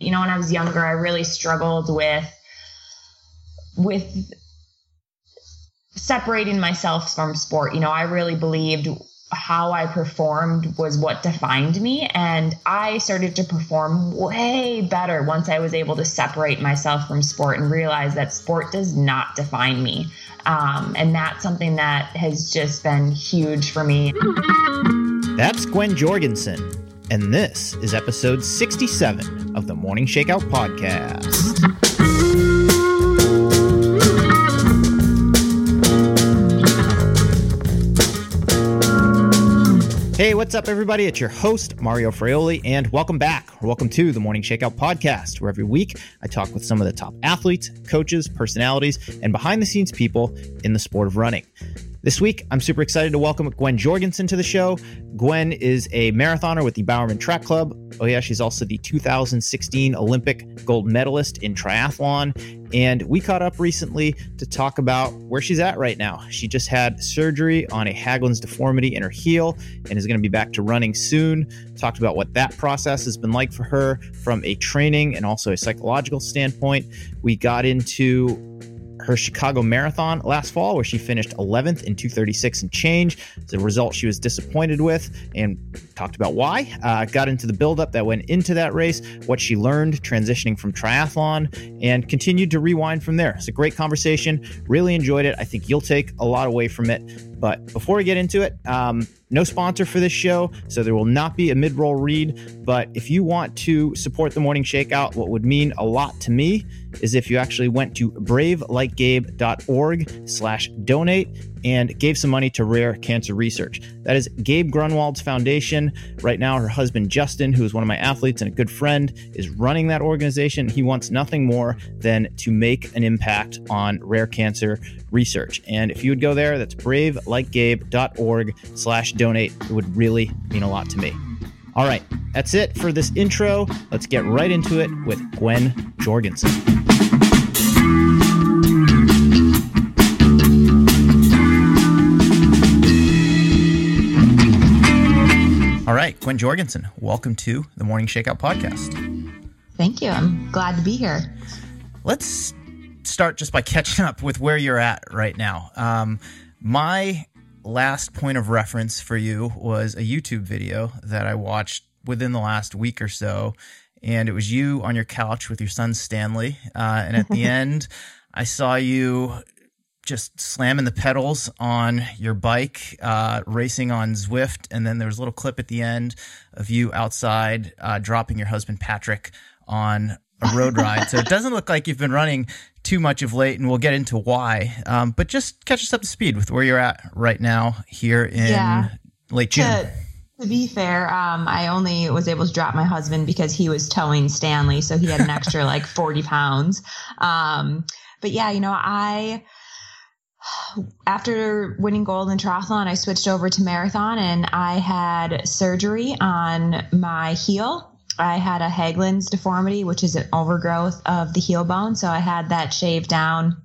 You know, when I was younger, I really struggled with with separating myself from sport. You know, I really believed how I performed was what defined me. And I started to perform way better once I was able to separate myself from sport and realize that sport does not define me. Um, and that's something that has just been huge for me. That's Gwen Jorgensen. And this is episode 67 of the Morning Shakeout Podcast. Hey, what's up, everybody? It's your host, Mario Fraioli, and welcome back. Welcome to the Morning Shakeout Podcast, where every week I talk with some of the top athletes, coaches, personalities, and behind the scenes people in the sport of running. This week, I'm super excited to welcome Gwen Jorgensen to the show. Gwen is a marathoner with the Bowerman Track Club. Oh, yeah, she's also the 2016 Olympic gold medalist in triathlon. And we caught up recently to talk about where she's at right now. She just had surgery on a Haglund's deformity in her heel and is going to be back to running soon. Talked about what that process has been like for her from a training and also a psychological standpoint. We got into her Chicago Marathon last fall, where she finished 11th in 236 and change. It's a result she was disappointed with and talked about why. Uh, got into the buildup that went into that race, what she learned transitioning from triathlon, and continued to rewind from there. It's a great conversation. Really enjoyed it. I think you'll take a lot away from it. But before we get into it, um, no sponsor for this show, so there will not be a mid roll read. But if you want to support the Morning Shakeout, what would mean a lot to me is if you actually went to bravelikegabe.org slash donate and gave some money to Rare Cancer Research. That is Gabe Grunewald's foundation. Right now, her husband Justin, who is one of my athletes and a good friend, is running that organization. He wants nothing more than to make an impact on rare cancer research. And if you would go there, that's bravelikegabe.org slash donate. It would really mean a lot to me. All right, that's it for this intro. Let's get right into it with Gwen Jorgensen. Gwen Jorgensen, welcome to the Morning Shakeout podcast. Thank you. I'm glad to be here. Let's start just by catching up with where you're at right now. Um, my last point of reference for you was a YouTube video that I watched within the last week or so. And it was you on your couch with your son Stanley. Uh, and at the end, I saw you just slamming the pedals on your bike, uh, racing on Zwift. And then there was a little clip at the end of you outside uh, dropping your husband Patrick on a road ride. so it doesn't look like you've been running too much of late, and we'll get into why. Um, but just catch us up to speed with where you're at right now here in yeah. late June. To, to be fair, um, I only was able to drop my husband because he was towing Stanley, so he had an extra like 40 pounds. Um, but yeah, you know, I after winning gold in triathlon, I switched over to marathon and I had surgery on my heel I had a Haglund's deformity, which is an overgrowth of the heel bone. So I had that shaved down.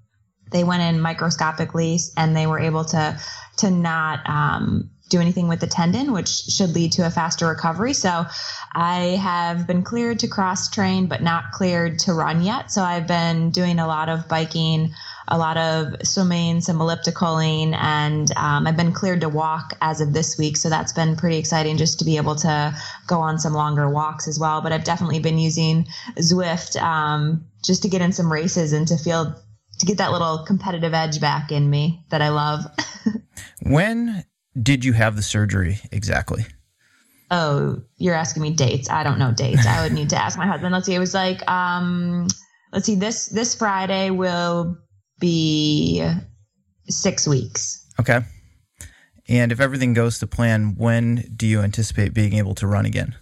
They went in microscopically and they were able to to not um, do anything with the tendon, which should lead to a faster recovery. So I have been cleared to cross train, but not cleared to run yet. So I've been doing a lot of biking a lot of swimming, some ellipticaling, and um, I've been cleared to walk as of this week. So that's been pretty exciting just to be able to go on some longer walks as well. But I've definitely been using Zwift um, just to get in some races and to feel to get that little competitive edge back in me that I love. when did you have the surgery exactly? Oh, you're asking me dates. I don't know dates. I would need to ask my husband. Let's see. It was like um let's see this this Friday will be six weeks. Okay. And if everything goes to plan, when do you anticipate being able to run again?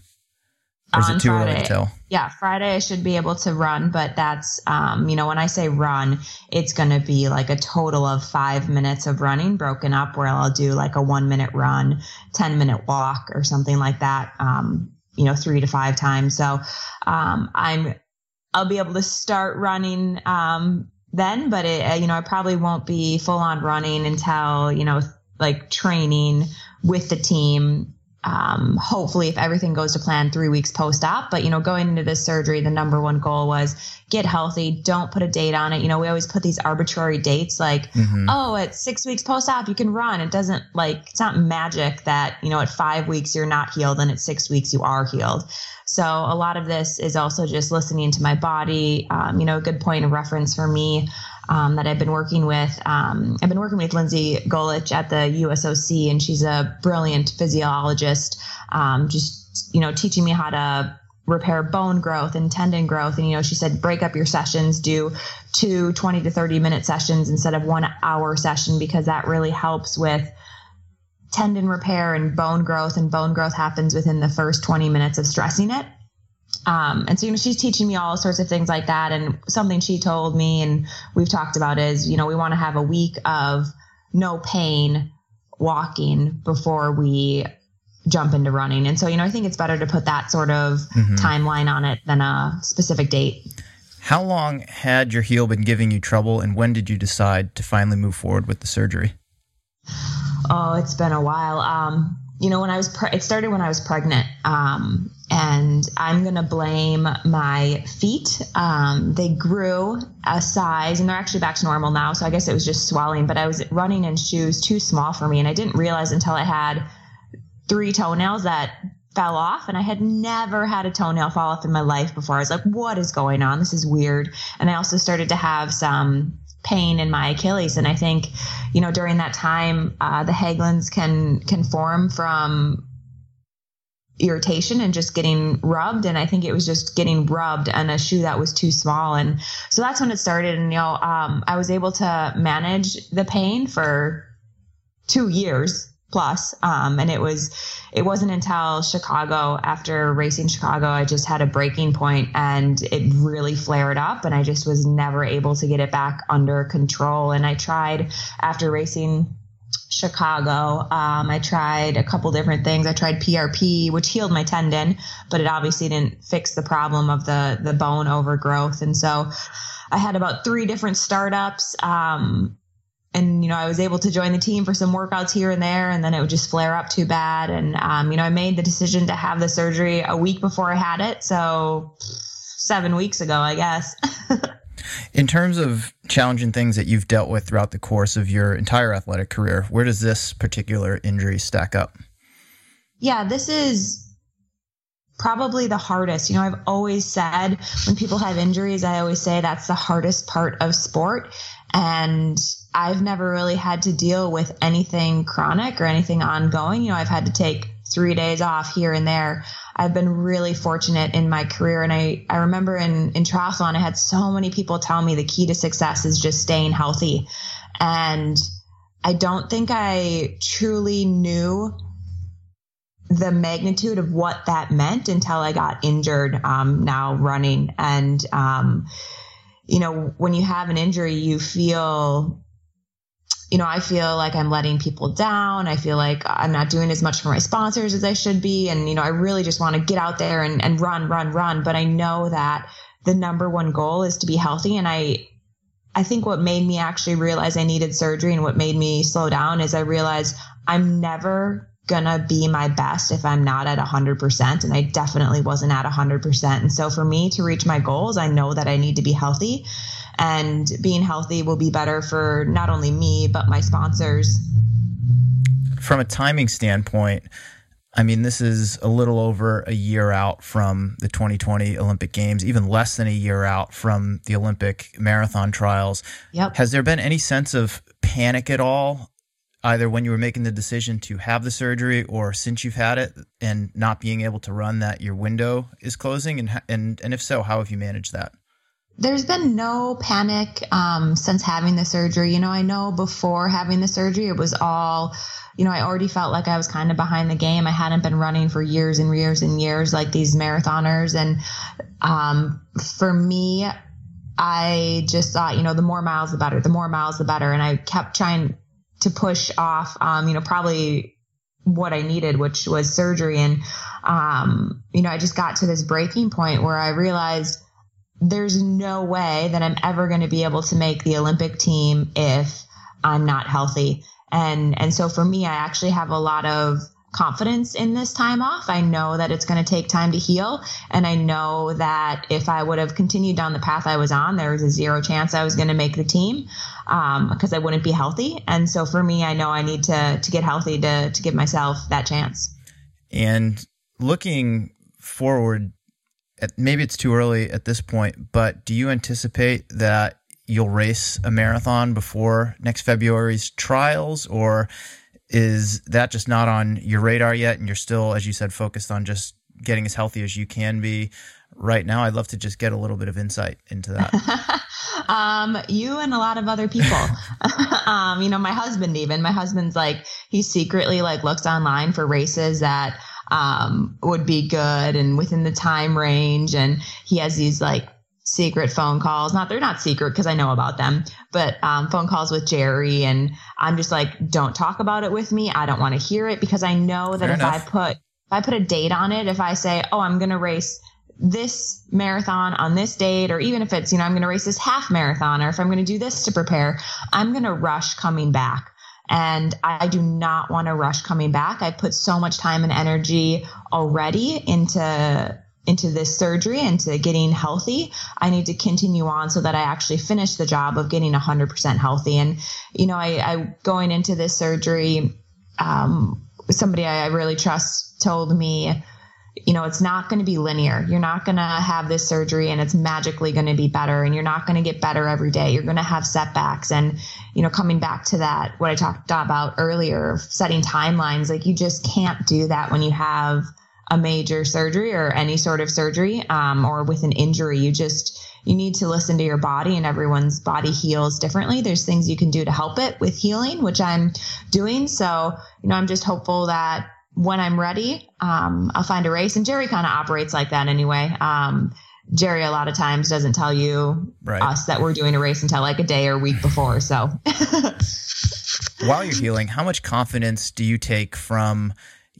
Or is On it too Friday. early to tell? Yeah, Friday I should be able to run, but that's, um, you know, when I say run, it's going to be like a total of five minutes of running broken up where I'll do like a one minute run, 10 minute walk or something like that, um, you know, three to five times. So um, I'm, I'll be able to start running um, then, but it, uh, you know, I probably won't be full on running until, you know, like training with the team um, hopefully, if everything goes to plan, three weeks post op. But, you know, going into this surgery, the number one goal was get healthy. Don't put a date on it. You know, we always put these arbitrary dates like, mm-hmm. oh, at six weeks post op, you can run. It doesn't like, it's not magic that, you know, at five weeks you're not healed and at six weeks you are healed. So a lot of this is also just listening to my body. Um, you know, a good point of reference for me um, that I've been working with. Um, I've been working with Lindsay Golich at the USOC, and she's a brilliant physiologist. Um, just you know, teaching me how to repair bone growth and tendon growth. And you know, she said break up your sessions, do two 20 to 30 minute sessions instead of one hour session because that really helps with tendon repair and bone growth. And bone growth happens within the first 20 minutes of stressing it. Um, and so, you know, she's teaching me all sorts of things like that. And something she told me and we've talked about is, you know, we want to have a week of no pain walking before we jump into running. And so, you know, I think it's better to put that sort of mm-hmm. timeline on it than a specific date. How long had your heel been giving you trouble and when did you decide to finally move forward with the surgery? Oh, it's been a while. Um, you know, when I was, pre- it started when I was pregnant. Um, and I'm to blame my feet. Um, they grew a size and they're actually back to normal now. So I guess it was just swelling, but I was running in shoes too small for me. And I didn't realize until I had three toenails that fell off and I had never had a toenail fall off in my life before. I was like, what is going on? This is weird. And I also started to have some pain in my Achilles. And I think, you know, during that time, uh, the Haglund's can, can form from irritation and just getting rubbed. And i think it was just getting rubbed and a shoe that was too small. And so that's when it started. And you know um, i was able to manage the pain for two years plus um, and it was it wasn't until chicago after racing chicago i just had a breaking point and it really flared up and i just was never able to get it back under control and i tried after racing Chicago. Um, I tried a couple different things. I tried PRP, which healed my tendon, but it obviously didn't fix the problem of the the bone overgrowth. And so I had about three different startups. Um, and you know, I was able to join the team for some workouts here and there, and then it would just flare up too bad. And um, you know, I made the decision to have the surgery a week before I had it, so seven weeks ago, I guess. In terms of challenging things that you've dealt with throughout the course of your entire athletic career, where does this particular injury stack up? Yeah, this is probably the hardest. You know, I've always said when people have injuries, I always say that's the hardest part of sport. And I've never really had to deal with anything chronic or anything ongoing. You know, I've had to take three days off here and there. I've been really fortunate in my career. And I, I remember in, in triathlon, I had so many people tell me the key to success is just staying healthy. And I don't think I truly knew the magnitude of what that meant until I got injured um, now running. And, um, you know, when you have an injury, you feel you know, I feel like I'm letting people down. I feel like I'm not doing as much for my sponsors as I should be. And, you know, I really just want to get out there and, and run, run, run. But I know that the number one goal is to be healthy. And I, I think what made me actually realize I needed surgery and what made me slow down is I realized I'm never gonna be my best if I'm not at 100%. And I definitely wasn't at 100%. And so for me to reach my goals, I know that I need to be healthy and being healthy will be better for not only me but my sponsors from a timing standpoint I mean, this is a little over a year out from the 2020 Olympic Games, even less than a year out from the Olympic marathon trials. Yep. Has there been any sense of panic at all, either when you were making the decision to have the surgery or since you've had it and not being able to run that your window is closing? And, and, and if so, how have you managed that? There's been no panic um, since having the surgery. You know, I know before having the surgery, it was all, you know, I already felt like I was kind of behind the game. I hadn't been running for years and years and years like these marathoners. And um, for me, I just thought, you know, the more miles, the better, the more miles, the better. And I kept trying to push off, um, you know, probably what I needed, which was surgery. And, um, you know, I just got to this breaking point where I realized, there's no way that I'm ever going to be able to make the Olympic team if I'm not healthy. And and so for me, I actually have a lot of confidence in this time off. I know that it's going to take time to heal. And I know that if I would have continued down the path I was on, there was a zero chance I was going to make the team because um, I wouldn't be healthy. And so for me, I know I need to, to get healthy to, to give myself that chance. And looking forward, at, maybe it's too early at this point, but do you anticipate that you'll race a marathon before next February's trials or is that just not on your radar yet and you're still as you said focused on just getting as healthy as you can be right now i'd love to just get a little bit of insight into that um, you and a lot of other people um, you know my husband even my husband's like he secretly like looks online for races that um, would be good and within the time range and he has these like secret phone calls. Not they're not secret because I know about them, but um, phone calls with Jerry, and I'm just like, don't talk about it with me. I don't want to hear it because I know that Fair if enough. I put if I put a date on it, if I say, oh, I'm gonna race this marathon on this date, or even if it's you know I'm gonna race this half marathon, or if I'm gonna do this to prepare, I'm gonna rush coming back. And I do not want to rush coming back. I put so much time and energy already into into this surgery and to getting healthy i need to continue on so that i actually finish the job of getting 100% healthy and you know i, I going into this surgery um, somebody I really trust told me you know it's not going to be linear. You're not going to have this surgery and it's magically going to be better and you're not going to get better every day. You're going to have setbacks. And you know coming back to that what i talked about earlier setting timelines like you just can't do that when you have a major surgery or any sort of surgery um, or with an injury. You just you need to listen to your body and everyone's body heals differently. There's things you can do to help it with healing which i'm doing. So you know i'm just hopeful that when i'm ready um, i'll find a race and jerry kind of operates like that anyway um, jerry a lot of times doesn't tell you right. us that we're doing a race until like a day or a week before so while you're healing how much confidence do you take from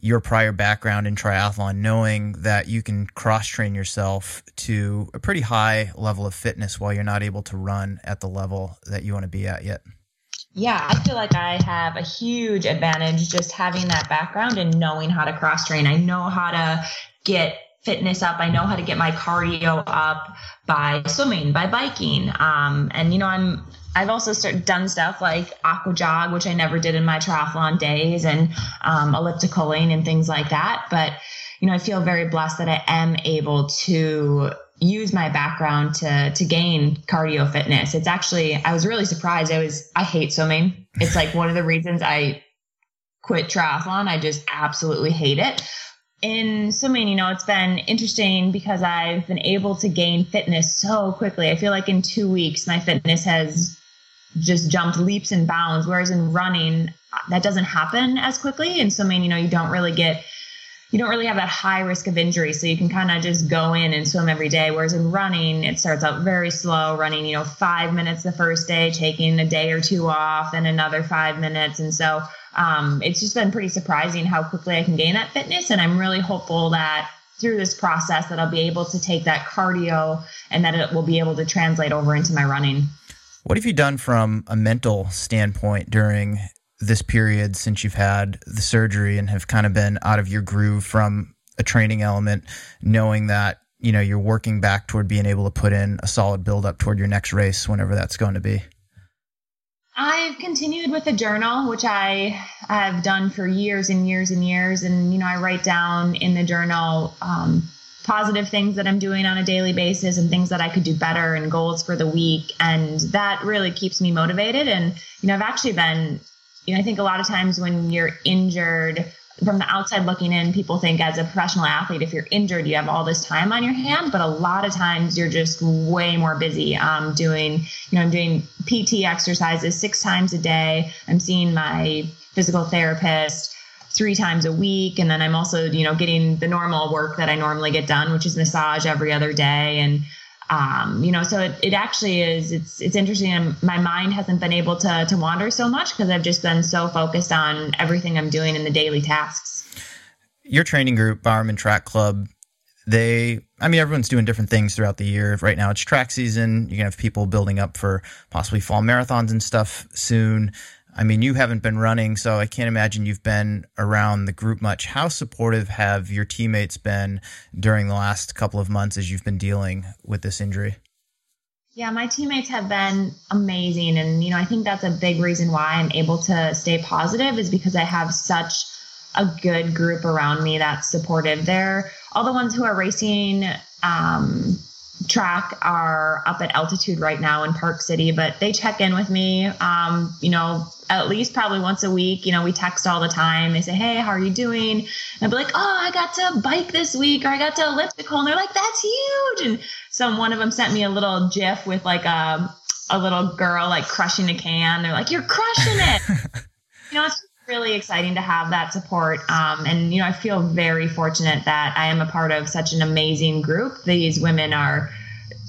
your prior background in triathlon, knowing that you can cross train yourself to a pretty high level of fitness while you're not able to run at the level that you want to be at yet? Yeah, I feel like I have a huge advantage just having that background and knowing how to cross train. I know how to get fitness up. I know how to get my cardio up by swimming, by biking. Um, and you know, I'm I've also done stuff like aqua jog, which I never did in my triathlon days, and um, ellipticaling and things like that. But you know, I feel very blessed that I am able to use my background to to gain cardio fitness. It's actually I was really surprised. I was I hate swimming. It's like one of the reasons I quit triathlon. I just absolutely hate it in swimming, you know, it's been interesting because I've been able to gain fitness so quickly. I feel like in two weeks, my fitness has just jumped leaps and bounds. Whereas in running, that doesn't happen as quickly. In swimming, you know, you don't really get you don't really have that high risk of injury. So you can kind of just go in and swim every day. Whereas in running, it starts out very slow, running, you know, five minutes the first day, taking a day or two off, then another five minutes. And so um, it's just been pretty surprising how quickly I can gain that fitness. And I'm really hopeful that through this process that I'll be able to take that cardio and that it will be able to translate over into my running. What have you done from a mental standpoint during this period since you've had the surgery and have kind of been out of your groove from a training element, knowing that you know you're working back toward being able to put in a solid build up toward your next race, whenever that's going to be? I've continued with a journal, which I have done for years and years and years, and you know I write down in the journal. Um, positive things that I'm doing on a daily basis and things that I could do better and goals for the week. And that really keeps me motivated. And, you know, I've actually been, you know, I think a lot of times when you're injured, from the outside looking in, people think as a professional athlete, if you're injured, you have all this time on your hand. But a lot of times you're just way more busy um, doing, you know, I'm doing PT exercises six times a day. I'm seeing my physical therapist three times a week. And then I'm also, you know, getting the normal work that I normally get done, which is massage every other day. And, um, you know, so it, it actually is, it's, it's interesting. And my mind hasn't been able to, to wander so much because I've just been so focused on everything I'm doing in the daily tasks. Your training group, Bowerman Track Club, they i mean everyone's doing different things throughout the year right now it's track season you can have people building up for possibly fall marathons and stuff soon I mean, you haven't been running, so I can't imagine you've been around the group much. How supportive have your teammates been during the last couple of months as you've been dealing with this injury? Yeah, my teammates have been amazing. And, you know, I think that's a big reason why I'm able to stay positive is because I have such a good group around me that's supportive. They're all the ones who are racing um, track are up at altitude right now in Park City, but they check in with me, um, you know, at least probably once a week. You know, we text all the time. They say, Hey, how are you doing? And I'll be like, Oh, I got to bike this week or I got to elliptical. And they're like, That's huge. And some one of them sent me a little GIF with like a, a little girl like crushing a can. They're like, You're crushing it. you know, it's really exciting to have that support. Um, and, you know, I feel very fortunate that I am a part of such an amazing group. These women are,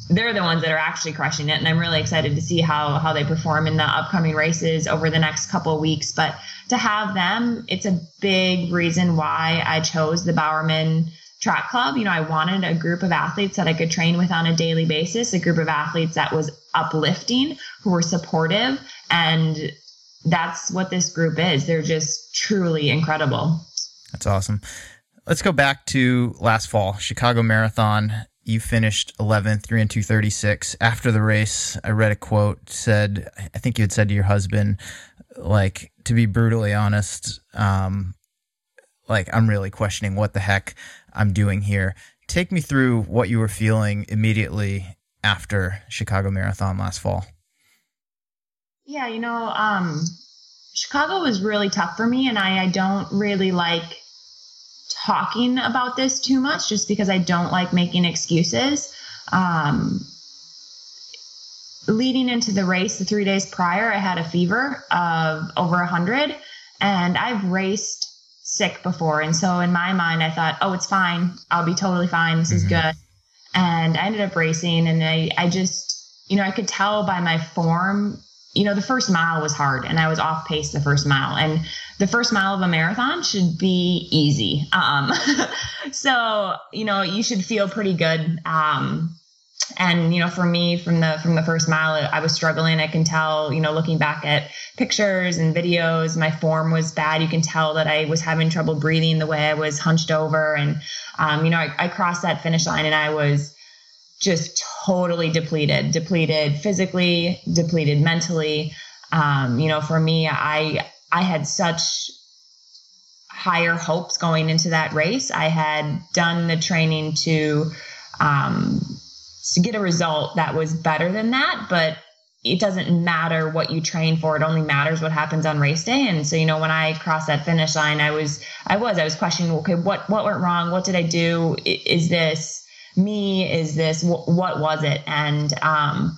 they're the ones that are actually crushing it. And I'm really excited to see how, how they perform in the upcoming races over the next couple weeks. But to have them, it's a big reason why I chose the Bowerman track club. You know, I wanted a group of athletes that I could train with on a daily basis, a group of athletes that was uplifting, who were supportive and that's what this group is. They're just truly incredible. That's awesome. Let's go back to last fall, Chicago Marathon. You finished 11th, 3 and 236. After the race, I read a quote said, I think you had said to your husband, like, to be brutally honest, um, like, I'm really questioning what the heck I'm doing here. Take me through what you were feeling immediately after Chicago Marathon last fall. Yeah, you know, um, Chicago was really tough for me, and I, I don't really like talking about this too much just because I don't like making excuses. Um, leading into the race, the three days prior, I had a fever of over 100, and I've raced sick before. And so in my mind, I thought, oh, it's fine. I'll be totally fine. This mm-hmm. is good. And I ended up racing, and I, I just, you know, I could tell by my form you know, the first mile was hard and I was off pace the first mile. And the first mile of a marathon should be easy. Um, so, you know, you should feel pretty good. Um, and you know for me from the from the first mile i was struggling i can tell you know looking back at pictures and videos my form was bad you can tell that i was having trouble breathing the way i was hunched over and um, you know I, I crossed that finish line and i was just totally depleted, depleted physically, depleted mentally. Um, you know, for me, I I had such higher hopes going into that race. I had done the training to um, to get a result that was better than that, but it doesn't matter what you train for. It only matters what happens on race day. And so, you know, when I crossed that finish line, I was, I was, I was questioning, okay, what, what went wrong? What did I do? Is this, me? Is this what was it? And um,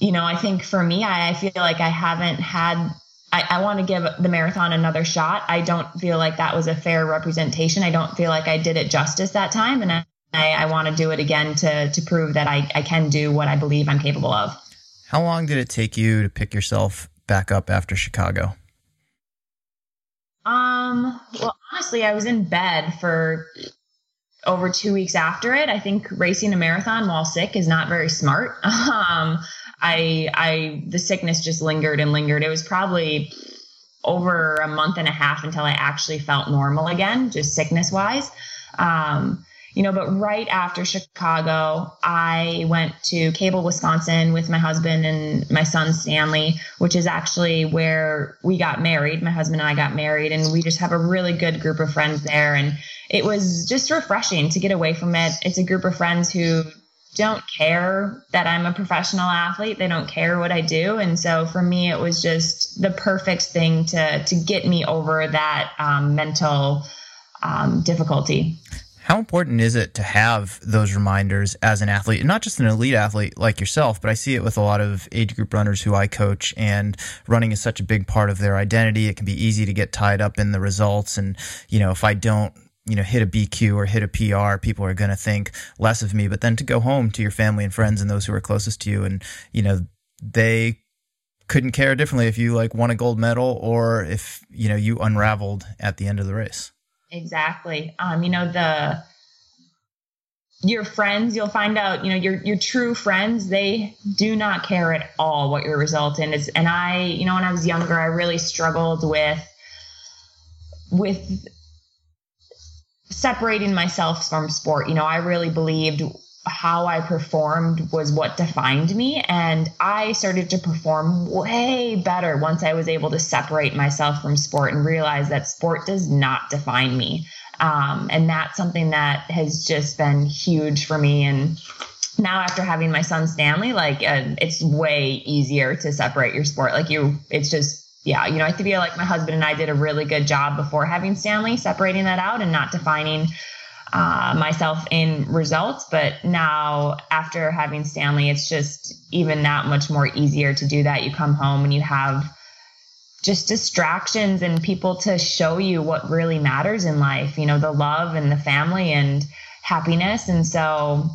you know, I think for me, I, I feel like I haven't had. I, I want to give the marathon another shot. I don't feel like that was a fair representation. I don't feel like I did it justice that time, and I, I want to do it again to to prove that I, I can do what I believe I'm capable of. How long did it take you to pick yourself back up after Chicago? Um, well, honestly, I was in bed for over two weeks after it. I think racing a marathon while sick is not very smart. Um, I, I, the sickness just lingered and lingered. It was probably over a month and a half until I actually felt normal again, just sickness wise. Um, you know, but right after Chicago, I went to Cable, Wisconsin with my husband and my son Stanley, which is actually where we got married. My husband and I got married, and we just have a really good group of friends there. And it was just refreshing to get away from it. It's a group of friends who don't care that I'm a professional athlete. They don't care what I do. And so for me, it was just the perfect thing to, to get me over that um, mental um, difficulty. How important is it to have those reminders as an athlete, and not just an elite athlete like yourself, but I see it with a lot of age group runners who I coach, and running is such a big part of their identity. It can be easy to get tied up in the results, and you know, if I don't you know, hit a BQ or hit a PR, people are going to think less of me. But then to go home to your family and friends and those who are closest to you, and you know, they couldn't care differently if you like won a gold medal or if you know you unraveled at the end of the race. Exactly. Um, you know the your friends, you'll find out, you know, your your true friends, they do not care at all what your result is. And I, you know, when I was younger, I really struggled with with separating myself from sport. You know, I really believed how I performed was what defined me. And I started to perform way better once I was able to separate myself from sport and realize that sport does not define me. Um, and that's something that has just been huge for me. And now after having my son Stanley, like uh, it's way easier to separate your sport. Like you, it's just yeah, you know, I feel like my husband and I did a really good job before having Stanley separating that out and not defining uh, myself in results. But now, after having Stanley, it's just even that much more easier to do that. You come home and you have just distractions and people to show you what really matters in life, you know, the love and the family and happiness. And so,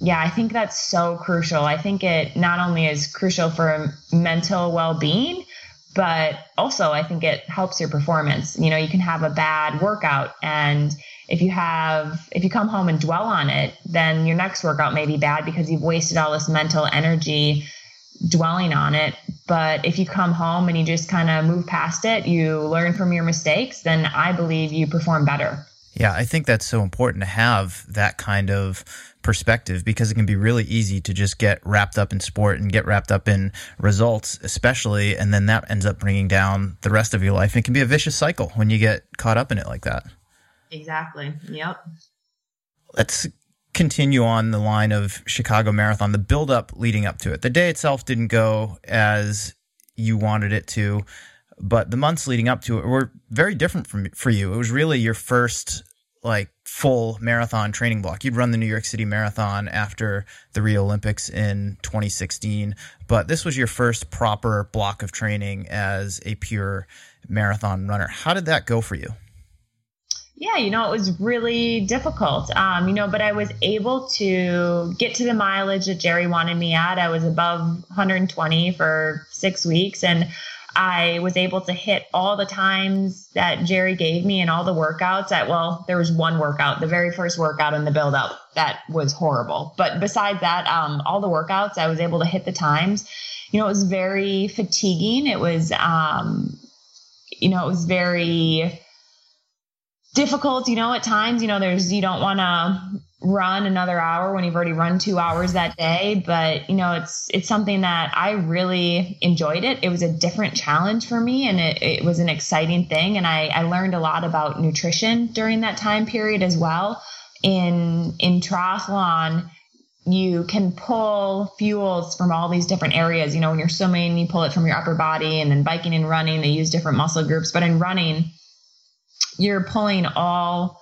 yeah, I think that's so crucial. I think it not only is crucial for mental well being, but also I think it helps your performance. You know, you can have a bad workout and if you have if you come home and dwell on it, then your next workout may be bad because you've wasted all this mental energy dwelling on it. But if you come home and you just kind of move past it, you learn from your mistakes, then I believe you perform better. Yeah, I think that's so important to have that kind of perspective because it can be really easy to just get wrapped up in sport and get wrapped up in results, especially, and then that ends up bringing down the rest of your life. It can be a vicious cycle when you get caught up in it like that. Exactly. Yep. Let's continue on the line of Chicago Marathon, the build up leading up to it. The day itself didn't go as you wanted it to, but the months leading up to it were very different from for you. It was really your first like full marathon training block. You'd run the New York City Marathon after the Rio Olympics in 2016, but this was your first proper block of training as a pure marathon runner. How did that go for you? Yeah, you know, it was really difficult. Um, you know, but I was able to get to the mileage that Jerry wanted me at. I was above 120 for six weeks and I was able to hit all the times that Jerry gave me and all the workouts at well, there was one workout, the very first workout in the build up that was horrible. But besides that, um, all the workouts I was able to hit the times. You know, it was very fatiguing. It was um, you know, it was very difficult, you know, at times, you know, there's you don't want to run another hour when you've already run two hours that day. But you know it's it's something that i really enjoyed it. It was a different challenge for me and it, it was an exciting thing. And I, I learned a lot about nutrition during that time period as well. In in triathlon you can pull fuels from all these different areas. You know when you're swimming you pull it from your upper body and then biking and running they use different muscle groups. But in running you're pulling all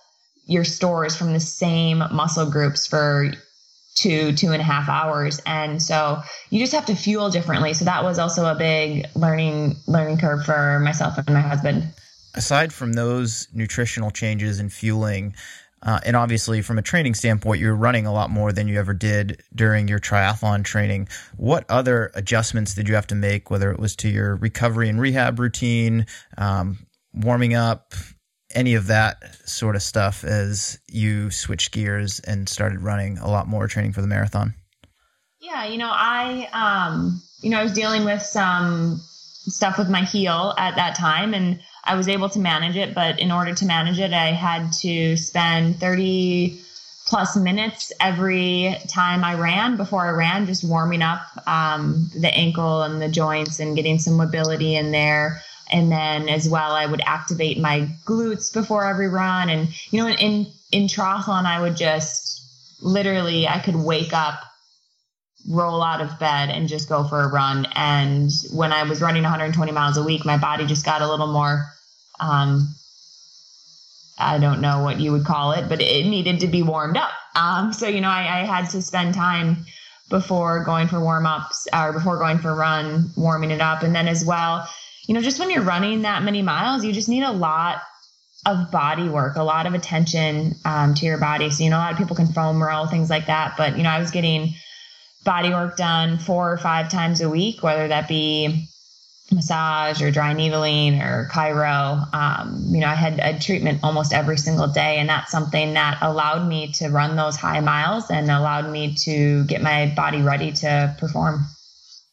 your stores from the same muscle groups for two two and a half hours. And so you just have to fuel differently. So that was also a big learning learning curve for myself and my husband. Aside from those nutritional changes and fueling uh, and obviously from a training standpoint you're running a lot more than you ever did during your triathlon training. What other adjustments did you have to make whether it was to your recovery and rehab routine um, warming up any of that sort of stuff as you switched gears and started running a lot more training for the marathon? Yeah, you know, I um, you know, I was dealing with some stuff with my heel at that time and I was able to manage it, but in order to manage it, I had to spend 30 plus minutes every time I ran before I ran, just warming up um, the ankle and the joints and getting some mobility in there and then as well i would activate my glutes before every run. And you know in in triathlon i would just literally i could wake up roll out of bed and just go for a run. And when i was running 120 miles a week my body just got a little more um, i don't know what you would call it but it needed to be warmed up. Um, so you know I, I had to spend time before going for warm ups or before going for a run warming it up. And then as well you know, just when you're running that many miles, you just need a lot of body work, a lot of attention um, to your body. So, you know, a lot of people can foam roll, things like that. But, you know, I was getting body work done four or five times a week, whether that be massage or dry needling or chiro. Um, you know, I had a treatment almost every single day, and that's something that allowed me to run those high miles and allowed me to get my body ready to perform.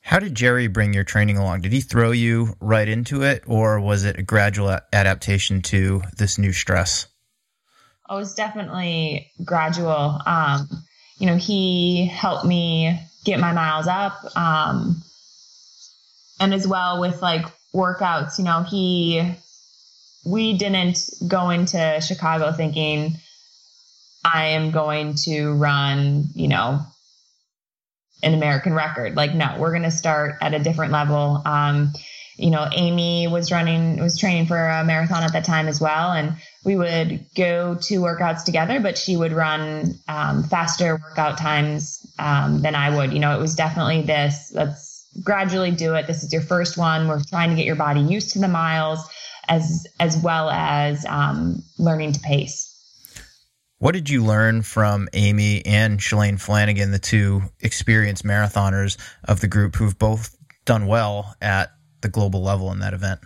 How did Jerry bring your training along? Did he throw you right into it, or was it a gradual adaptation to this new stress? Oh, it was definitely gradual. Um, you know, he helped me get my miles up. Um, and as well with like workouts, you know, he, we didn't go into Chicago thinking I am going to run, you know, an American record. Like, no, we're going to start at a different level. Um, you know, Amy was running, was training for a marathon at that time as well. And we would go to workouts together, but she would run um, faster workout times um, than I would. You know, it was definitely this, let's gradually do it. This is your first one. We're trying to get your body used to the miles as, as well as um, learning to pace. What did you learn from Amy and Shalane Flanagan, the two experienced marathoners of the group who've both done well at the global level in that event?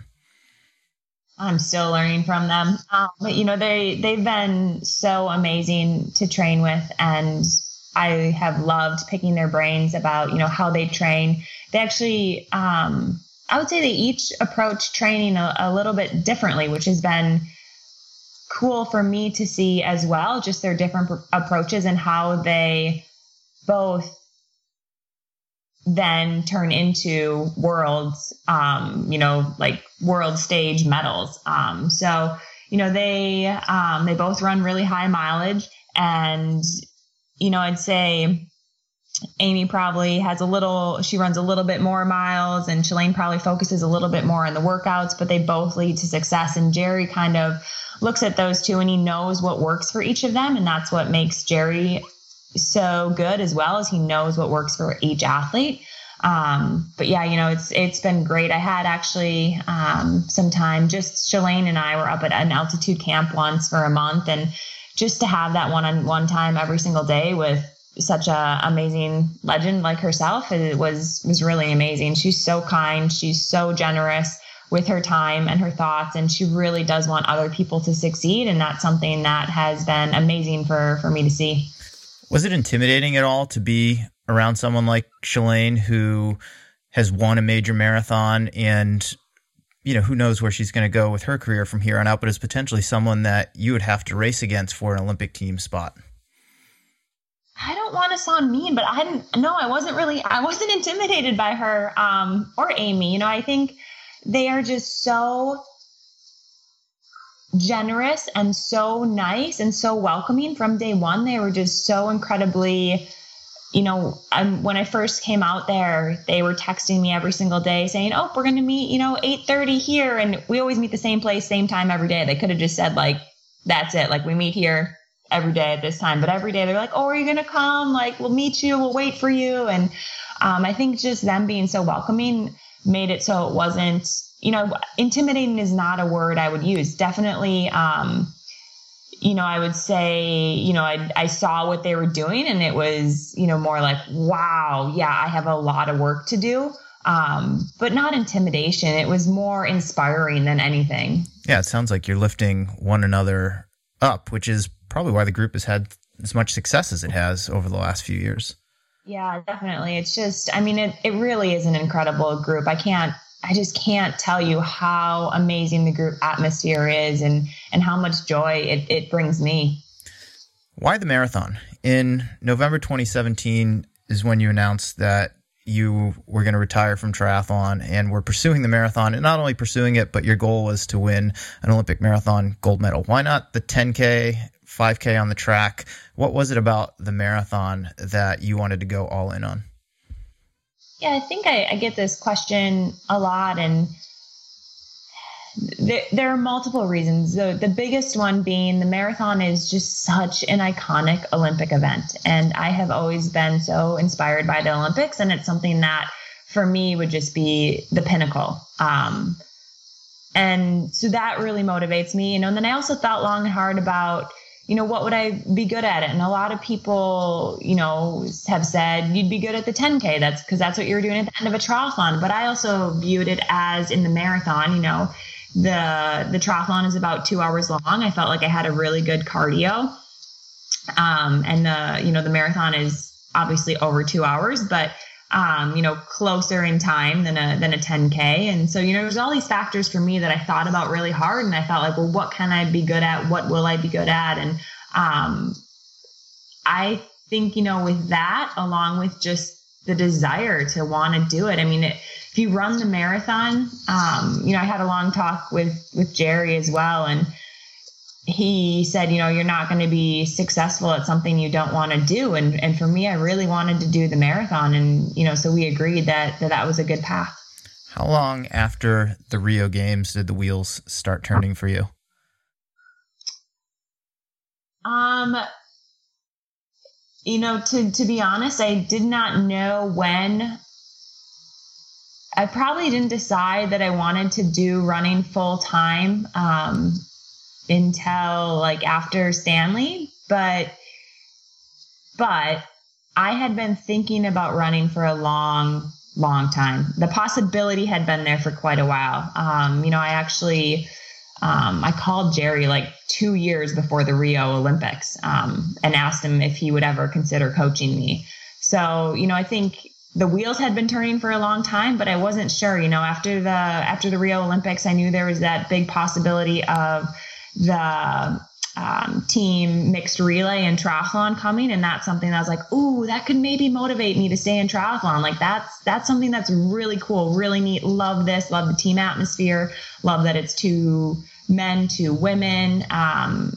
I'm still learning from them. Um, but you know, they they've been so amazing to train with, and I have loved picking their brains about you know how they train. They actually, um, I would say they each approach training a, a little bit differently, which has been cool for me to see as well. Just their different pr- approaches and how they both then turn into worlds, um, you know, like world stage medals. Um, so, you know, they, um, they both run really high mileage and, you know, I'd say Amy probably has a little, she runs a little bit more miles and Shalane probably focuses a little bit more on the workouts, but they both lead to success. And Jerry kind of looks at those two and he knows what works for each of them. And that's what makes Jerry so good as well as he knows what works for each athlete. Um, but yeah, you know, it's it's been great. I had actually um, some time. Just Shalane and I were up at an altitude camp once for a month, and just to have that one-on-one time every single day with such a amazing legend like herself, it was was really amazing. She's so kind. She's so generous with her time and her thoughts and she really does want other people to succeed and that's something that has been amazing for for me to see. Was it intimidating at all to be around someone like Shalane who has won a major marathon and you know who knows where she's going to go with her career from here on out but is potentially someone that you would have to race against for an olympic team spot? I don't want to sound mean but i didn't no i wasn't really i wasn't intimidated by her um, or amy. You know i think they are just so generous and so nice and so welcoming from day one. They were just so incredibly, you know, I'm, when I first came out there, they were texting me every single day saying, "Oh, we're going to meet, you know, 8:30 here," and we always meet the same place, same time every day. They could have just said like, "That's it," like we meet here every day at this time. But every day they're like, "Oh, are you going to come? Like, we'll meet you. We'll wait for you." And um, I think just them being so welcoming made it so it wasn't you know, intimidating is not a word I would use. Definitely, um, you know, I would say, you know, I, I saw what they were doing and it was, you know, more like, wow, yeah, I have a lot of work to do. Um, but not intimidation. It was more inspiring than anything. Yeah, it sounds like you're lifting one another up, which is probably why the group has had as much success as it has over the last few years. Yeah, definitely. It's just, I mean, it, it really is an incredible group. I can't I just can't tell you how amazing the group atmosphere is and and how much joy it, it brings me. Why the marathon? In November 2017 is when you announced that you were going to retire from triathlon and were pursuing the marathon and not only pursuing it but your goal was to win an Olympic marathon gold medal. Why not the 10k, 5k on the track? What was it about the marathon that you wanted to go all in on? Yeah, I think I, I get this question a lot, and there, there, are multiple reasons. The, the biggest one being the marathon is just such an iconic Olympic event. And I have always been so inspired by the Olympics. And it's something that for me would just be the pinnacle. Um, and so that really motivates me, you know. And then I also thought long and hard about, you know, what would I be good at it? And a lot of people, you know, have said you'd be good at the 10K. That's because that's what you were doing at the end of a triathlon. But I also viewed it as in the marathon, you know, the the triathlon is about two hours long. I felt like I had a really good cardio. Um, and the, you know, the marathon is obviously over two hours, but um, you know, closer in time than a than a 10K. And so, you know, there's all these factors for me that I thought about really hard and I thought like, well, what can I be good at? What will I be good at? And um I think, you know, with that, along with just the desire to want to do it. I mean, it, if you run the marathon, um, you know, I had a long talk with with Jerry as well, and he said, you know, you're not going to be successful at something you don't want to do. And, and for me, I really wanted to do the marathon. And, you know, so we agreed that, that that was a good path. How long after the Rio games did the wheels start turning for you? Um, you know, to, to be honest, I did not know when I probably didn't decide that I wanted to do running full time. Um, until like after Stanley, but but I had been thinking about running for a long, long time. The possibility had been there for quite a while. Um, you know, I actually um, I called Jerry like two years before the Rio Olympics um, and asked him if he would ever consider coaching me. So, you know, I think the wheels had been turning for a long time, but I wasn't sure. You know, after the after the Rio Olympics, I knew there was that big possibility of the um, team mixed relay and triathlon coming and that's something that I was like ooh that could maybe motivate me to stay in triathlon. Like that's that's something that's really cool really neat. Love this love the team atmosphere love that it's two men two women. Um,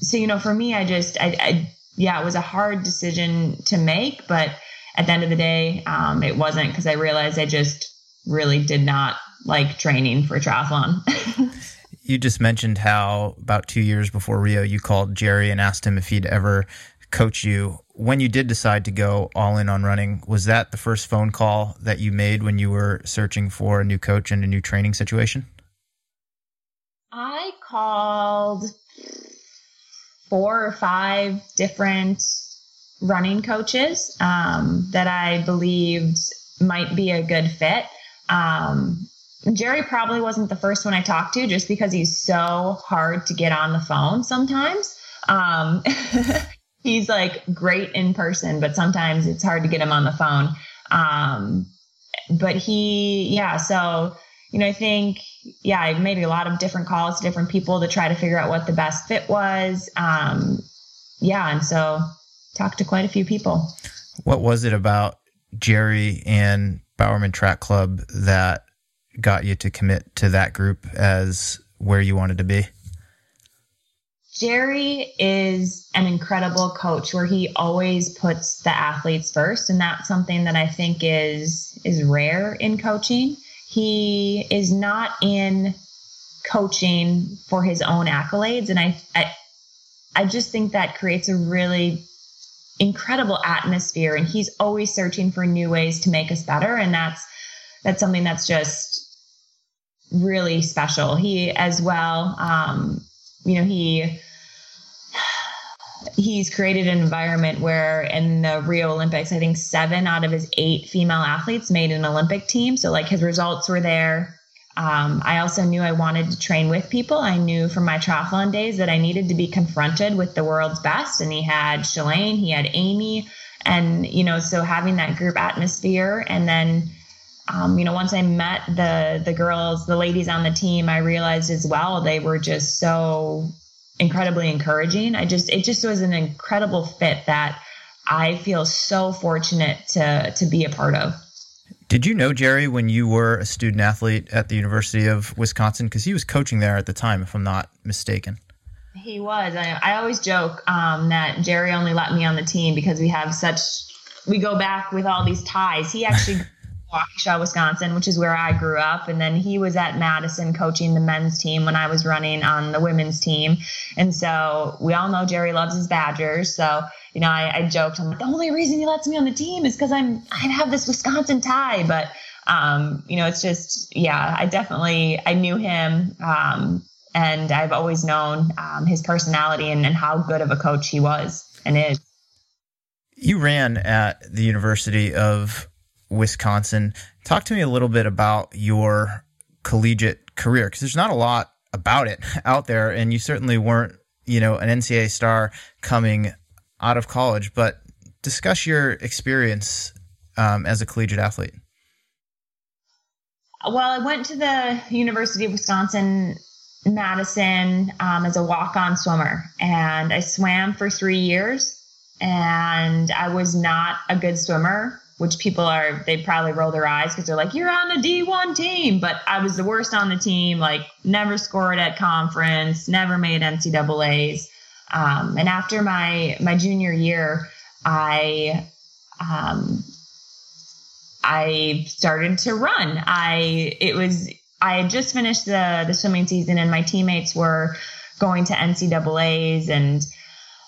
so you know for me I just I, I, yeah it was a hard decision to make but at the end of the day um, it wasn't because I realized I just really did not like training for triathlon you just mentioned how about two years before Rio, you called Jerry and asked him if he'd ever coach you. When you did decide to go all in on running, was that the first phone call that you made when you were searching for a new coach and a new training situation? I called four or five different running coaches um, that I believed might be a good fit. Um, Jerry probably wasn't the first one I talked to just because he's so hard to get on the phone sometimes. Um, he's like great in person, but sometimes it's hard to get him on the phone. Um, but he, yeah, so, you know, I think, yeah, I made a lot of different calls to different people to try to figure out what the best fit was. Um, yeah, and so talked to quite a few people. What was it about Jerry and Bowerman Track Club that got you to commit to that group as where you wanted to be? Jerry is an incredible coach where he always puts the athletes first and that's something that I think is is rare in coaching. He is not in coaching for his own accolades and I I, I just think that creates a really incredible atmosphere and he's always searching for new ways to make us better and that's that's something that's just really special. He as well, um, you know, he he's created an environment where in the Rio Olympics, I think seven out of his eight female athletes made an Olympic team. So like his results were there. Um, I also knew I wanted to train with people. I knew from my triathlon days that I needed to be confronted with the world's best. And he had Shalane, he had Amy, and you know, so having that group atmosphere and then um, you know, once I met the the girls, the ladies on the team, I realized as well they were just so incredibly encouraging. I just it just was an incredible fit that I feel so fortunate to to be a part of. Did you know Jerry when you were a student athlete at the University of Wisconsin? Because he was coaching there at the time, if I'm not mistaken. He was. I, I always joke um, that Jerry only let me on the team because we have such we go back with all these ties. He actually Waukesha, Wisconsin, which is where I grew up. And then he was at Madison coaching the men's team when I was running on the women's team. And so we all know Jerry loves his Badgers. So, you know, I, I joked, I'm like, the only reason he lets me on the team is because I'm, I have this Wisconsin tie. But, um, you know, it's just, yeah, I definitely, I knew him. Um, And I've always known um, his personality and, and how good of a coach he was and is. You ran at the University of Wisconsin. Talk to me a little bit about your collegiate career because there's not a lot about it out there, and you certainly weren't, you know, an NCAA star coming out of college. But discuss your experience um, as a collegiate athlete. Well, I went to the University of Wisconsin Madison um, as a walk-on swimmer, and I swam for three years. And I was not a good swimmer, which people are they probably roll their eyes because they're like, "You're on a D1 team," but I was the worst on the team. Like, never scored at conference, never made NCAA's. Um, and after my my junior year, I um, I started to run. I it was I had just finished the the swimming season, and my teammates were going to NCAA's, and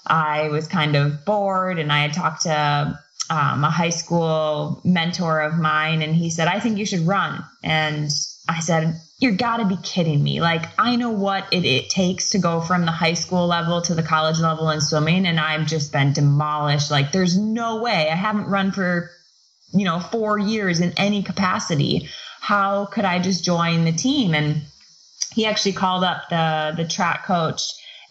I was kind of bored. And I had talked to um, a high school mentor of mine, and he said, "I think you should run." And I said, "You got to be kidding me! Like I know what it, it takes to go from the high school level to the college level in swimming, and I've just been demolished. Like there's no way. I haven't run for." you know, four years in any capacity. How could I just join the team? And he actually called up the the track coach,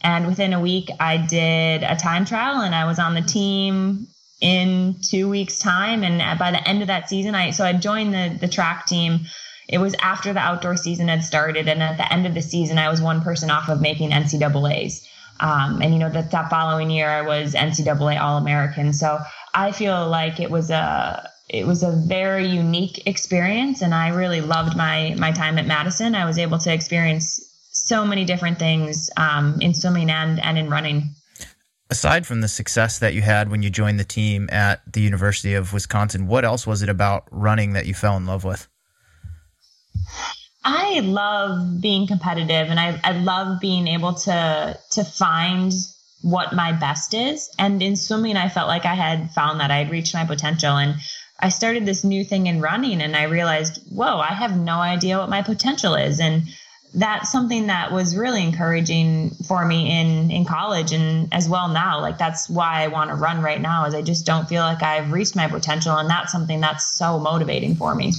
and within a week, I did a time trial, and I was on the team in two weeks' time. And by the end of that season, I so I joined the the track team. It was after the outdoor season had started, and at the end of the season, I was one person off of making NCAA's. Um, and you know that that following year, I was NCAA All American. So I feel like it was a it was a very unique experience and I really loved my my time at Madison. I was able to experience so many different things um, in swimming and and in running. Aside from the success that you had when you joined the team at the University of Wisconsin, what else was it about running that you fell in love with? I love being competitive and I, I love being able to to find what my best is. And in swimming I felt like I had found that I had reached my potential and I started this new thing in running and I realized, whoa, I have no idea what my potential is. And that's something that was really encouraging for me in in college and as well now like that's why I want to run right now is I just don't feel like I've reached my potential and that's something that's so motivating for me.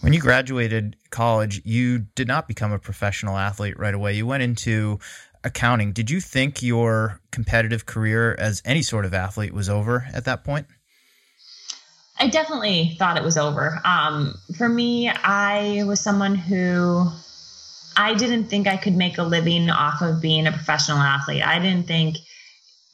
When you graduated college, you did not become a professional athlete right away. You went into accounting. Did you think your competitive career as any sort of athlete was over at that point? I definitely thought it was over. Um, for me, I was someone who I didn't think I could make a living off of being a professional athlete. I didn't think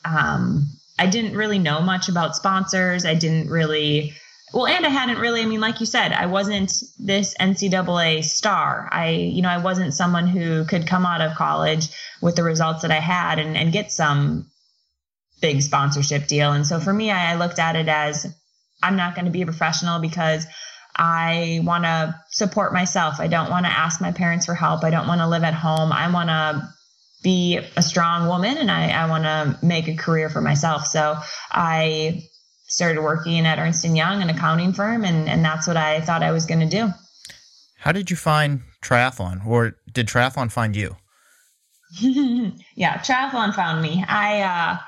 um, I didn't really know much about sponsors. I didn't really well, and I hadn't really. I mean, like you said, I wasn't this NCAA star. I, you know, I wasn't someone who could come out of college with the results that I had and, and get some big sponsorship deal. And so for me, I, I looked at it as I'm not going to be a professional because I want to support myself. I don't want to ask my parents for help. I don't want to live at home. I want to be a strong woman and I, I want to make a career for myself. So I started working at Ernst & Young, an accounting firm, and, and that's what I thought I was going to do. How did you find triathlon or did triathlon find you? yeah, triathlon found me. I, uh,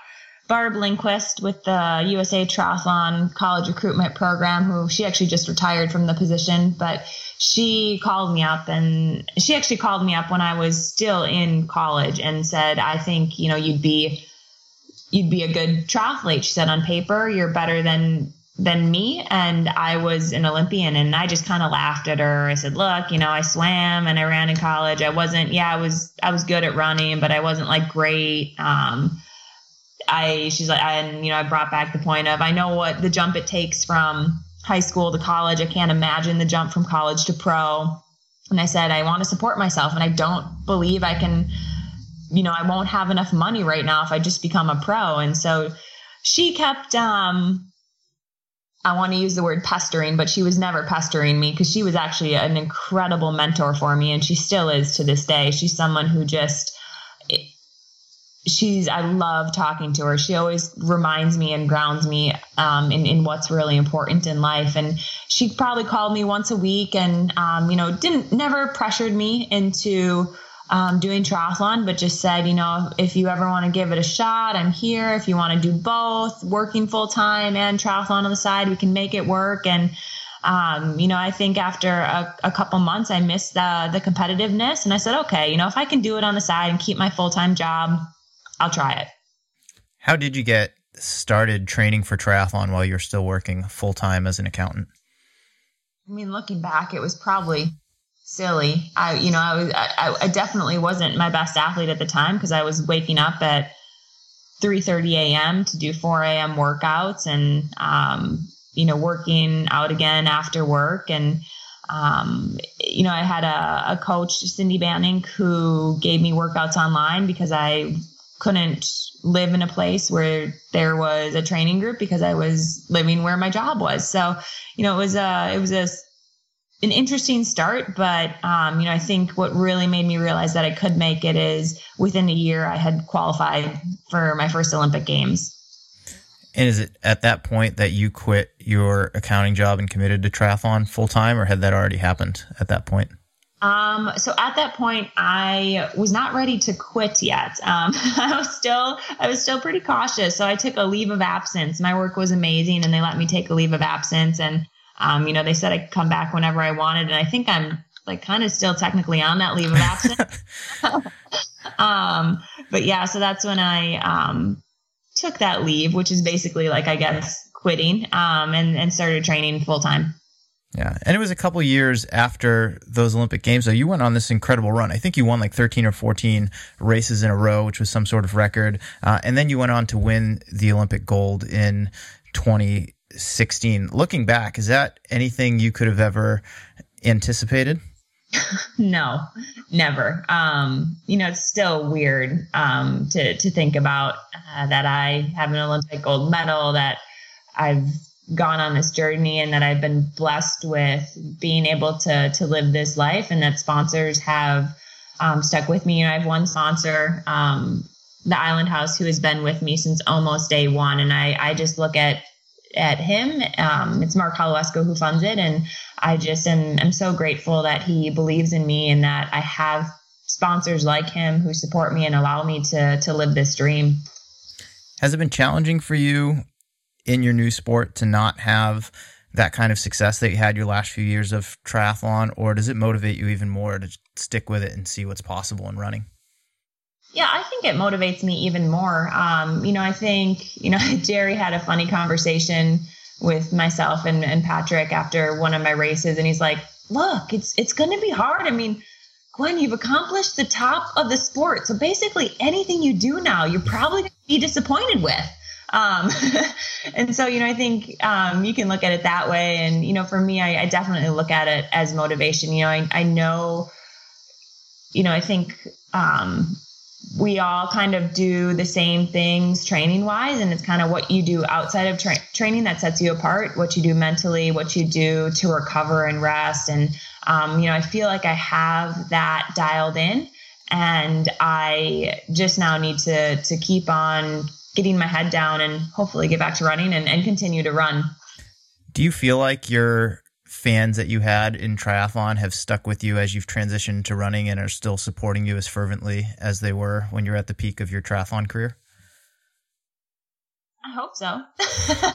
Barb Lindquist with the USA Triathlon College Recruitment Program, who she actually just retired from the position, but she called me up and she actually called me up when I was still in college and said, I think, you know, you'd be you'd be a good triathlete. She said, on paper, you're better than than me and I was an Olympian and I just kind of laughed at her. I said, "Look, you know, I swam and I ran in college. I wasn't yeah, I was I was good at running, but I wasn't like great um I she's like and you know I brought back the point of I know what the jump it takes from high school to college. I can't imagine the jump from college to pro. And I said I want to support myself and I don't believe I can you know I won't have enough money right now if I just become a pro. And so she kept um I want to use the word pestering, but she was never pestering me because she was actually an incredible mentor for me and she still is to this day. She's someone who just she's I love talking to her. She always reminds me and grounds me um, in in what's really important in life. And she probably called me once a week, and um, you know, didn't never pressured me into um, doing triathlon, but just said, you know, if you ever want to give it a shot, I'm here. If you want to do both, working full time and triathlon on the side, we can make it work. And um, you know, I think after a, a, couple months, I missed the the competitiveness, and I said, okay, you know, if I can do it on the side and keep my full time job, I'll try it. How did you get started training for triathlon while you're still working full time as an accountant? I mean, looking back, it was probably silly. I, you know, I was, I, I definitely wasn't my best athlete at the time because I was waking up at 3:30 a.m. to do 4 a.m. workouts and, um, you know, working out again after work. And, um, you know, I had a, a coach, Cindi Bannink, who gave me workouts online because I couldn't live in a place where there was a training group because I was living where my job was. So, you know, it was a, it was a, an interesting start, but um, you know, I think what really made me realize that I could make it is within a year I had qualified for my first Olympic Games. And is it at that point that you quit your accounting job and committed to triathlon full time, or had that already happened at that point? Um, so at that point, I was not ready to quit yet. Um, I was still, I was still pretty cautious. So I took a leave of absence. My work was amazing, and they let me take a leave of absence. And um, you know, they said I could come back whenever I wanted, and I think I'm like kind of still technically on that leave of absence. um, but yeah, so that's when I um, took that leave, which is basically like I guess quitting, um, and and started training full time. Yeah, and it was a couple years after those Olympic Games. So you went on this incredible run. I think you won like 13 or 14 races in a row, which was some sort of record. Uh, and then you went on to win the Olympic gold in 2016. Looking back, is that anything you could have ever anticipated? no, never. Um, you know, it's still weird um, to to think about uh, that I have an Olympic gold medal, that I've gone on this journey and that I've been blessed with being able to to live this life and that sponsors have um, stuck with me. And I have one sponsor, um, the Island House, who has been with me since almost day one. And I, I just look at at him. Um, it's Mark Holowesko who funds it. And I just am, am so grateful that he believes in me and that I have sponsors like him who support me and allow me to to live this dream. Has it been challenging for you in your new sport to not have that kind of success that you had your last few years of triathlon, or does it motivate you even more to stick with it and see what's possible in running? Yeah, I think it motivates me even more. Um, you know, I think, you know, Jerry had a funny conversation with myself and, and Patrick after one of my races, and he's like, look, it's it's gonna be hard. I mean, Gwen, you've accomplished the top of the sport. So basically anything you do now, you're probably gonna be disappointed with. Um, and so, you know, I think um, you can look at it that way. And, you know, for me, I, I definitely look at it as motivation. You know, I, I know, you know, I think um, we all kind of do the same things training wise. And it's kind of what you do outside of tra- training that sets you apart, what you do mentally, what you do to recover and rest. And, um, you know, I feel like I have that dialed in and I just now need to to keep on getting my head down and hopefully get back to running and, and continue to run. Do you feel like your fans that you had in triathlon have stuck with you as you've transitioned to running and are still supporting you as fervently as they were when you're at the peak of your triathlon career? I hope so.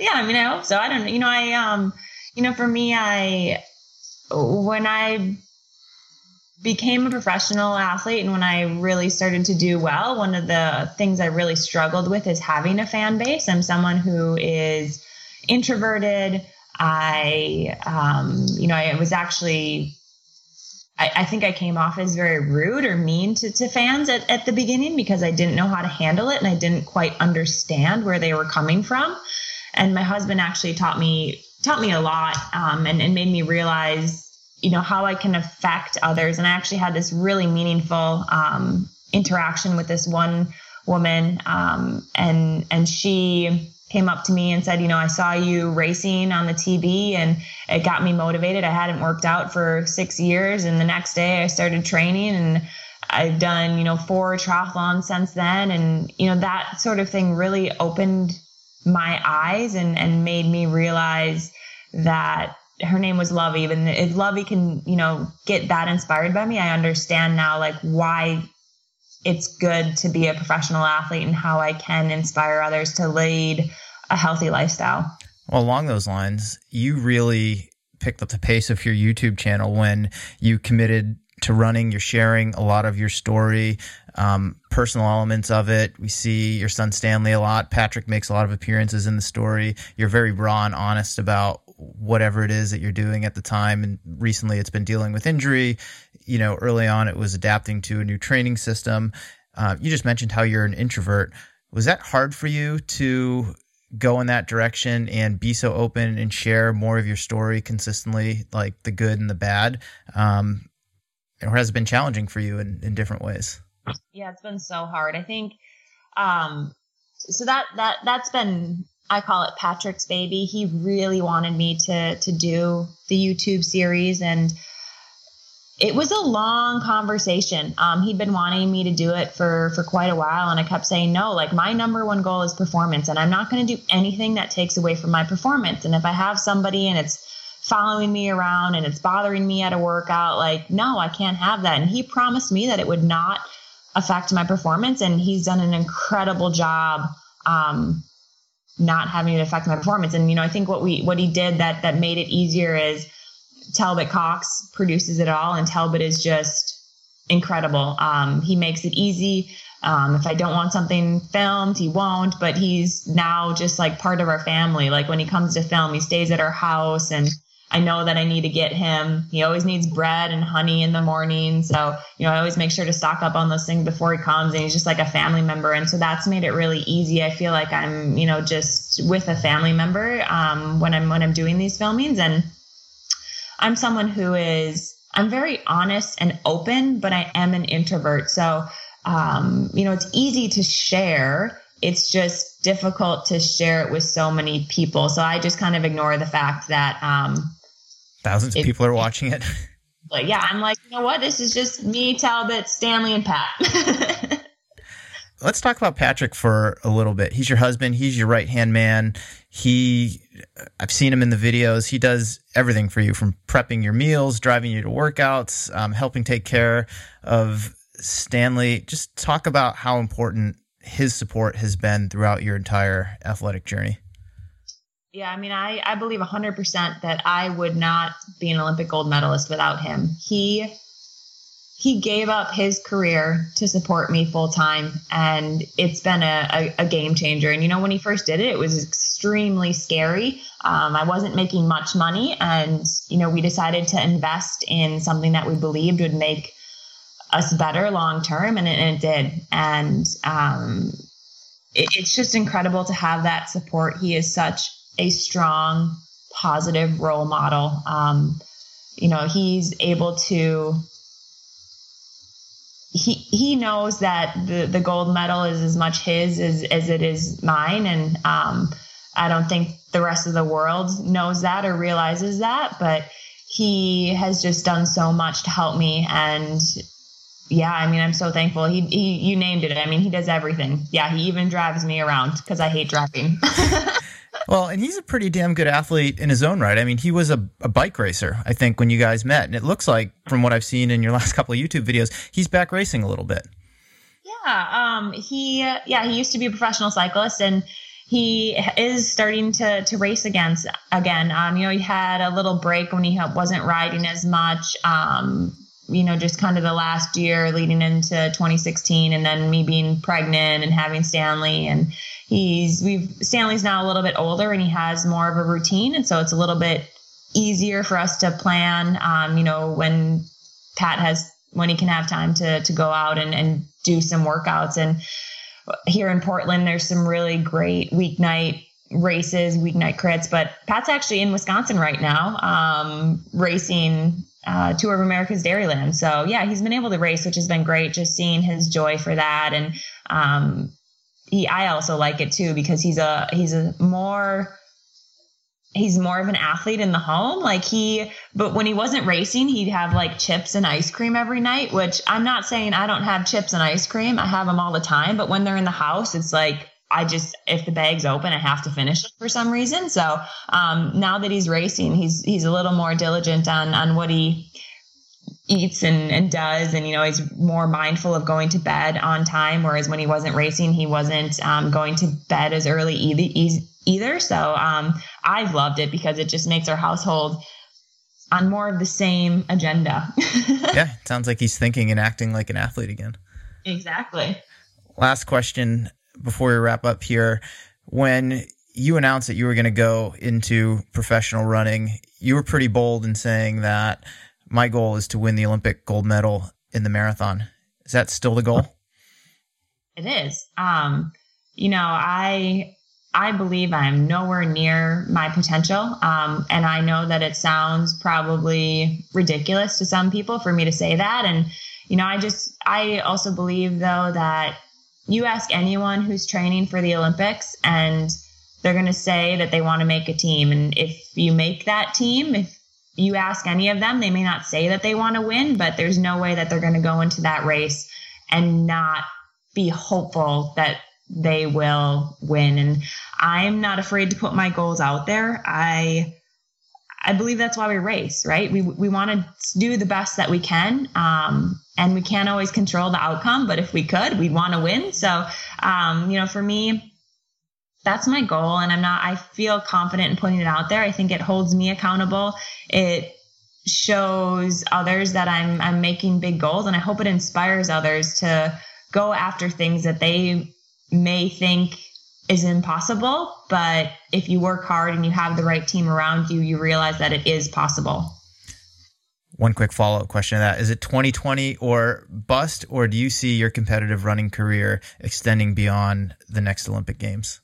yeah, I mean, I hope so. I don't know. You know, I, um, you know, for me, I, when I became a professional athlete and when I really started to do well, one of the things I really struggled with is having a fan base. I'm someone who is introverted. I, um, you know, I was actually, I, think I came off as very rude or mean to, to fans at, at the beginning because I didn't know how to handle it and I didn't quite understand where they were coming from. And my husband actually taught me taught me a lot um, and, and made me realize you know how I can affect others. And I actually had this really meaningful um, interaction with this one woman, um, and and she came up to me and said, you know, I saw you racing on the TV, and it got me motivated. I hadn't worked out for six years, and the next day I started training and. I've done, you know, four triathlons since then. And, you know, that sort of thing really opened my eyes and, and made me realize that her name was Lovey. And if Lovey can, you know, get that inspired by me, I understand now like why it's good to be a professional athlete and how I can inspire others to lead a healthy lifestyle. Well, along those lines, you really picked up the pace of your YouTube channel when you committed to running. You're sharing a lot of your story, um, personal elements of it. We see your son Stanley a lot. Patrick makes a lot of appearances in the story. You're very raw and honest about whatever it is that you're doing at the time. And recently it's been dealing with injury. You know, early on it was adapting to a new training system. Uh, you just mentioned how you're an introvert. Was that hard for you to go in that direction and be so open and share more of your story consistently, like the good and the bad? Um, or has it been challenging for you in, in different ways? Yeah, it's been so hard. I think, um, so that, that, that's been, I call it Patrick's baby. He really wanted me to, to do the YouTube series and, it was a long conversation. Um, he'd been wanting me to do it for for quite a while, and I kept saying no. Like my number one goal is performance, and I'm not going to do anything that takes away from my performance. And if I have somebody and it's following me around and it's bothering me at a workout, like no, I can't have that. And he promised me that it would not affect my performance, and he's done an incredible job. Um, not having it affect my performance and you know i think what we what he did that that made it easier is Talbot Cox produces it all, and Talbot is just incredible. Um, he makes it easy. Um, if I don't want something filmed, he won't, but he's now just like part of our family. Like when he comes to film, he stays at our house and I know that I need to get him. He always needs bread and honey in the morning. So, you know, I always make sure to stock up on those things before he comes. And he's just like a family member. And so that's made it really easy. I feel like I'm, you know, just with a family member um, when I'm when I'm doing these filmings. And I'm someone who is, I'm very honest and open, but I am an introvert. So, um, you know, it's easy to share. It's just difficult to share it with so many people. So I just kind of ignore the fact that, um, thousands of people are watching it. But yeah, I'm like, you know what? This is just me, Talbot, Stanley, and Pat. Let's talk about Patrick for a little bit. He's your husband. He's your right hand man. He, I've seen him in the videos. He does everything for you from prepping your meals, driving you to workouts, um, helping take care of Stanley. Just talk about how important his support has been throughout your entire athletic journey. Yeah, I mean, I, I believe 100% that I would not be an Olympic gold medalist without him. He he gave up his career to support me full time and it's been a, a, a, game changer. And you know when he first did it it was extremely scary. Um, i wasn't making much money and you know we decided to invest in something that we believed would make us better long term and, and, it did. And um, it, it's just incredible to have that support. He is such a strong positive role model. Um, you know he's able to he he knows that the the gold medal is as much his as as it is mine, and um, I don't think the rest of the world knows that or realizes that, but he has just done so much to help me. And yeah i mean i'm so thankful. He, he you named it. I mean he does everything. Yeah he even drives me around because i hate driving Well, and he's a pretty damn good athlete in his own right. I mean, he was a, a bike racer, I think, when you guys met. And it looks like, from what I've seen in your last couple of YouTube videos, he's back racing a little bit. Yeah. Um, he, yeah, he used to be a professional cyclist and he is starting to, to race against again. Um, you know, he had a little break when he wasn't riding as much. Um, you know, just kind of the last year leading into 2016 and then me being pregnant and having Stanley and he's we've Stanley's now a little bit older and he has more of a routine, and so it's a little bit easier for us to plan. Um, you know, when Pat has when he can have time to to go out and and do some workouts. And here in Portland, there's some really great weeknight races, weeknight crits. But Pat's actually in Wisconsin right now, um, racing uh, Tour of America's Dairyland. So yeah, he's been able to race, which has been great. Just seeing his joy for that, and um, he I also like it too because he's a he's a more he's more of an athlete in the home like he but when he wasn't racing he'd have like chips and ice cream every night which i'm not saying i don't have chips and ice cream i have them all the time but when they're in the house it's like I just if the bag's open, I have to finish it for some reason. So um, now that he's racing, he's he's a little more diligent on on what he eats and, and does. And you know he's more mindful of going to bed on time whereas when he wasn't racing he wasn't um, going to bed as early either either. So um, i've loved it because it just makes our household on more of the same agenda. Yeah sounds like he's thinking and acting like an athlete again. Exactly. Last question before we wrap up here when you announced that you were going to go into professional running you were pretty bold in saying that my goal is to win the Olympic gold medal in the marathon. Is that still the goal? It is. Um, you know, I I believe I'm nowhere near my potential. Um, and I know that it sounds probably ridiculous to some people for me to say that. And, you know, I just, I also believe though that you ask anyone who's training for the Olympics and they're going to say that they want to make a team. And if you make that team, if you ask any of them, they may not say that they want to win, but there's no way that they're going to go into that race and not be hopeful that they will win. And I'm not afraid to put my goals out there. I I believe that's why we race, right? We we want to do the best that we can, um, and we can't always control the outcome. But if we could, we'd want to win. So, um, you know, for me, that's my goal and i'm not i feel confident in putting it out there i think it holds me accountable it shows others that i'm i'm making big goals and i hope it inspires others to go after things that they may think is impossible but if you work hard and you have the right team around you you realize that it is possible. One quick follow-up question to that. Is it 2020 or bust or do you see your competitive running career extending beyond the next olympic games?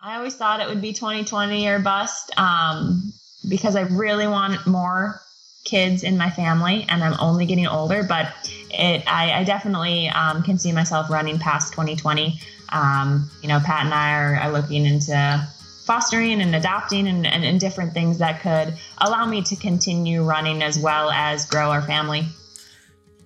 I always thought it would be 2020 or bust um, because I really want more kids in my family and I'm only getting older, but it, I, I definitely um, can see myself running past 2020. Um, you know, Pat and I are, are looking into fostering and adopting and, and, and different things that could allow me to continue running as well as grow our family.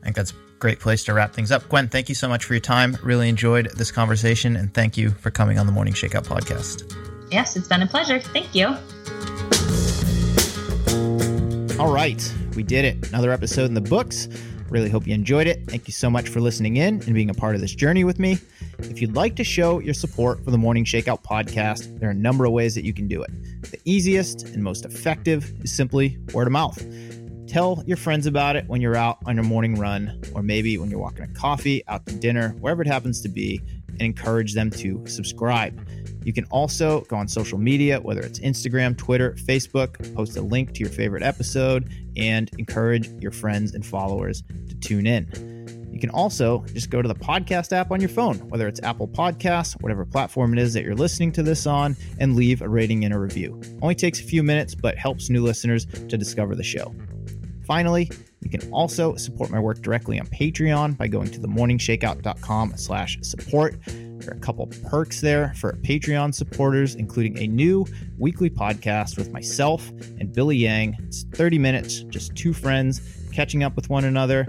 I think that's a great place to wrap things up. Gwen, thank you so much for your time. Really enjoyed this conversation, and thank you for coming on the Morning Shakeout podcast. Yes, it's been a pleasure. Thank you. All right, we did it. Another episode in the books. Really hope you enjoyed it. Thank you so much for listening in and being a part of this journey with me. If you'd like to show your support for the Morning Shakeout podcast, there are a number of ways that you can do it. The easiest and most effective is simply word of mouth. Tell your friends about it when you're out on your morning run, or maybe when you're walking a coffee, out to dinner, wherever it happens to be, and encourage them to subscribe. You can also go on social media, whether it's Instagram, Twitter, Facebook, post a link to your favorite episode, and encourage your friends and followers tune in. You can also just go to the podcast app on your phone, whether it's Apple Podcasts, whatever platform it is that you're listening to this on, and leave a rating and a review. Only takes a few minutes, but helps new listeners to discover the show. Finally, you can also support my work directly on Patreon by going to themorningshakeout.com slash support. There are a couple perks there for Patreon supporters, including a new weekly podcast with myself and Billy Yang. It's 30 minutes, just two friends catching up with one another,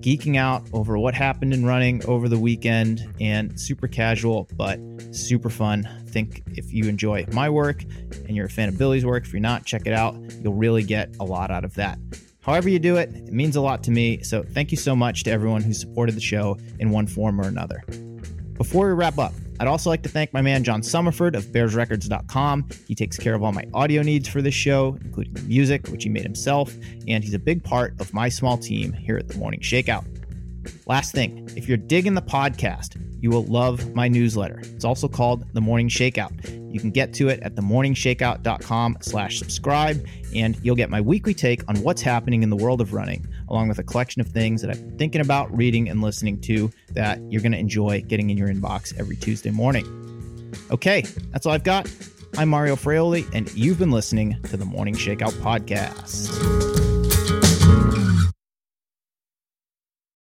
geeking out over what happened in running over the weekend, and super casual, but super fun. Think if you enjoy my work and you're a fan of Billy's work, if you're not, check it out. You'll really get a lot out of that. However, you do it, it means a lot to me. So, thank you so much to everyone who supported the show in one form or another. Before we wrap up, I'd also like to thank my man John Summerford of BearsRecords.com. He takes care of all my audio needs for this show, including the music, which he made himself, and he's a big part of my small team here at the Morning Shakeout. Last thing, if you're digging the podcast, you will love my newsletter. It's also called The Morning Shakeout. You can get to it at themorningshakeout.com slash subscribe, and you'll get my weekly take on what's happening in the world of running, along with a collection of things that I'm thinking about, reading, and listening to that you're going to enjoy getting in your inbox every Tuesday morning. Okay, that's all I've got. I'm Mario Fraioli, and you've been listening to the Morning Shakeout Podcast.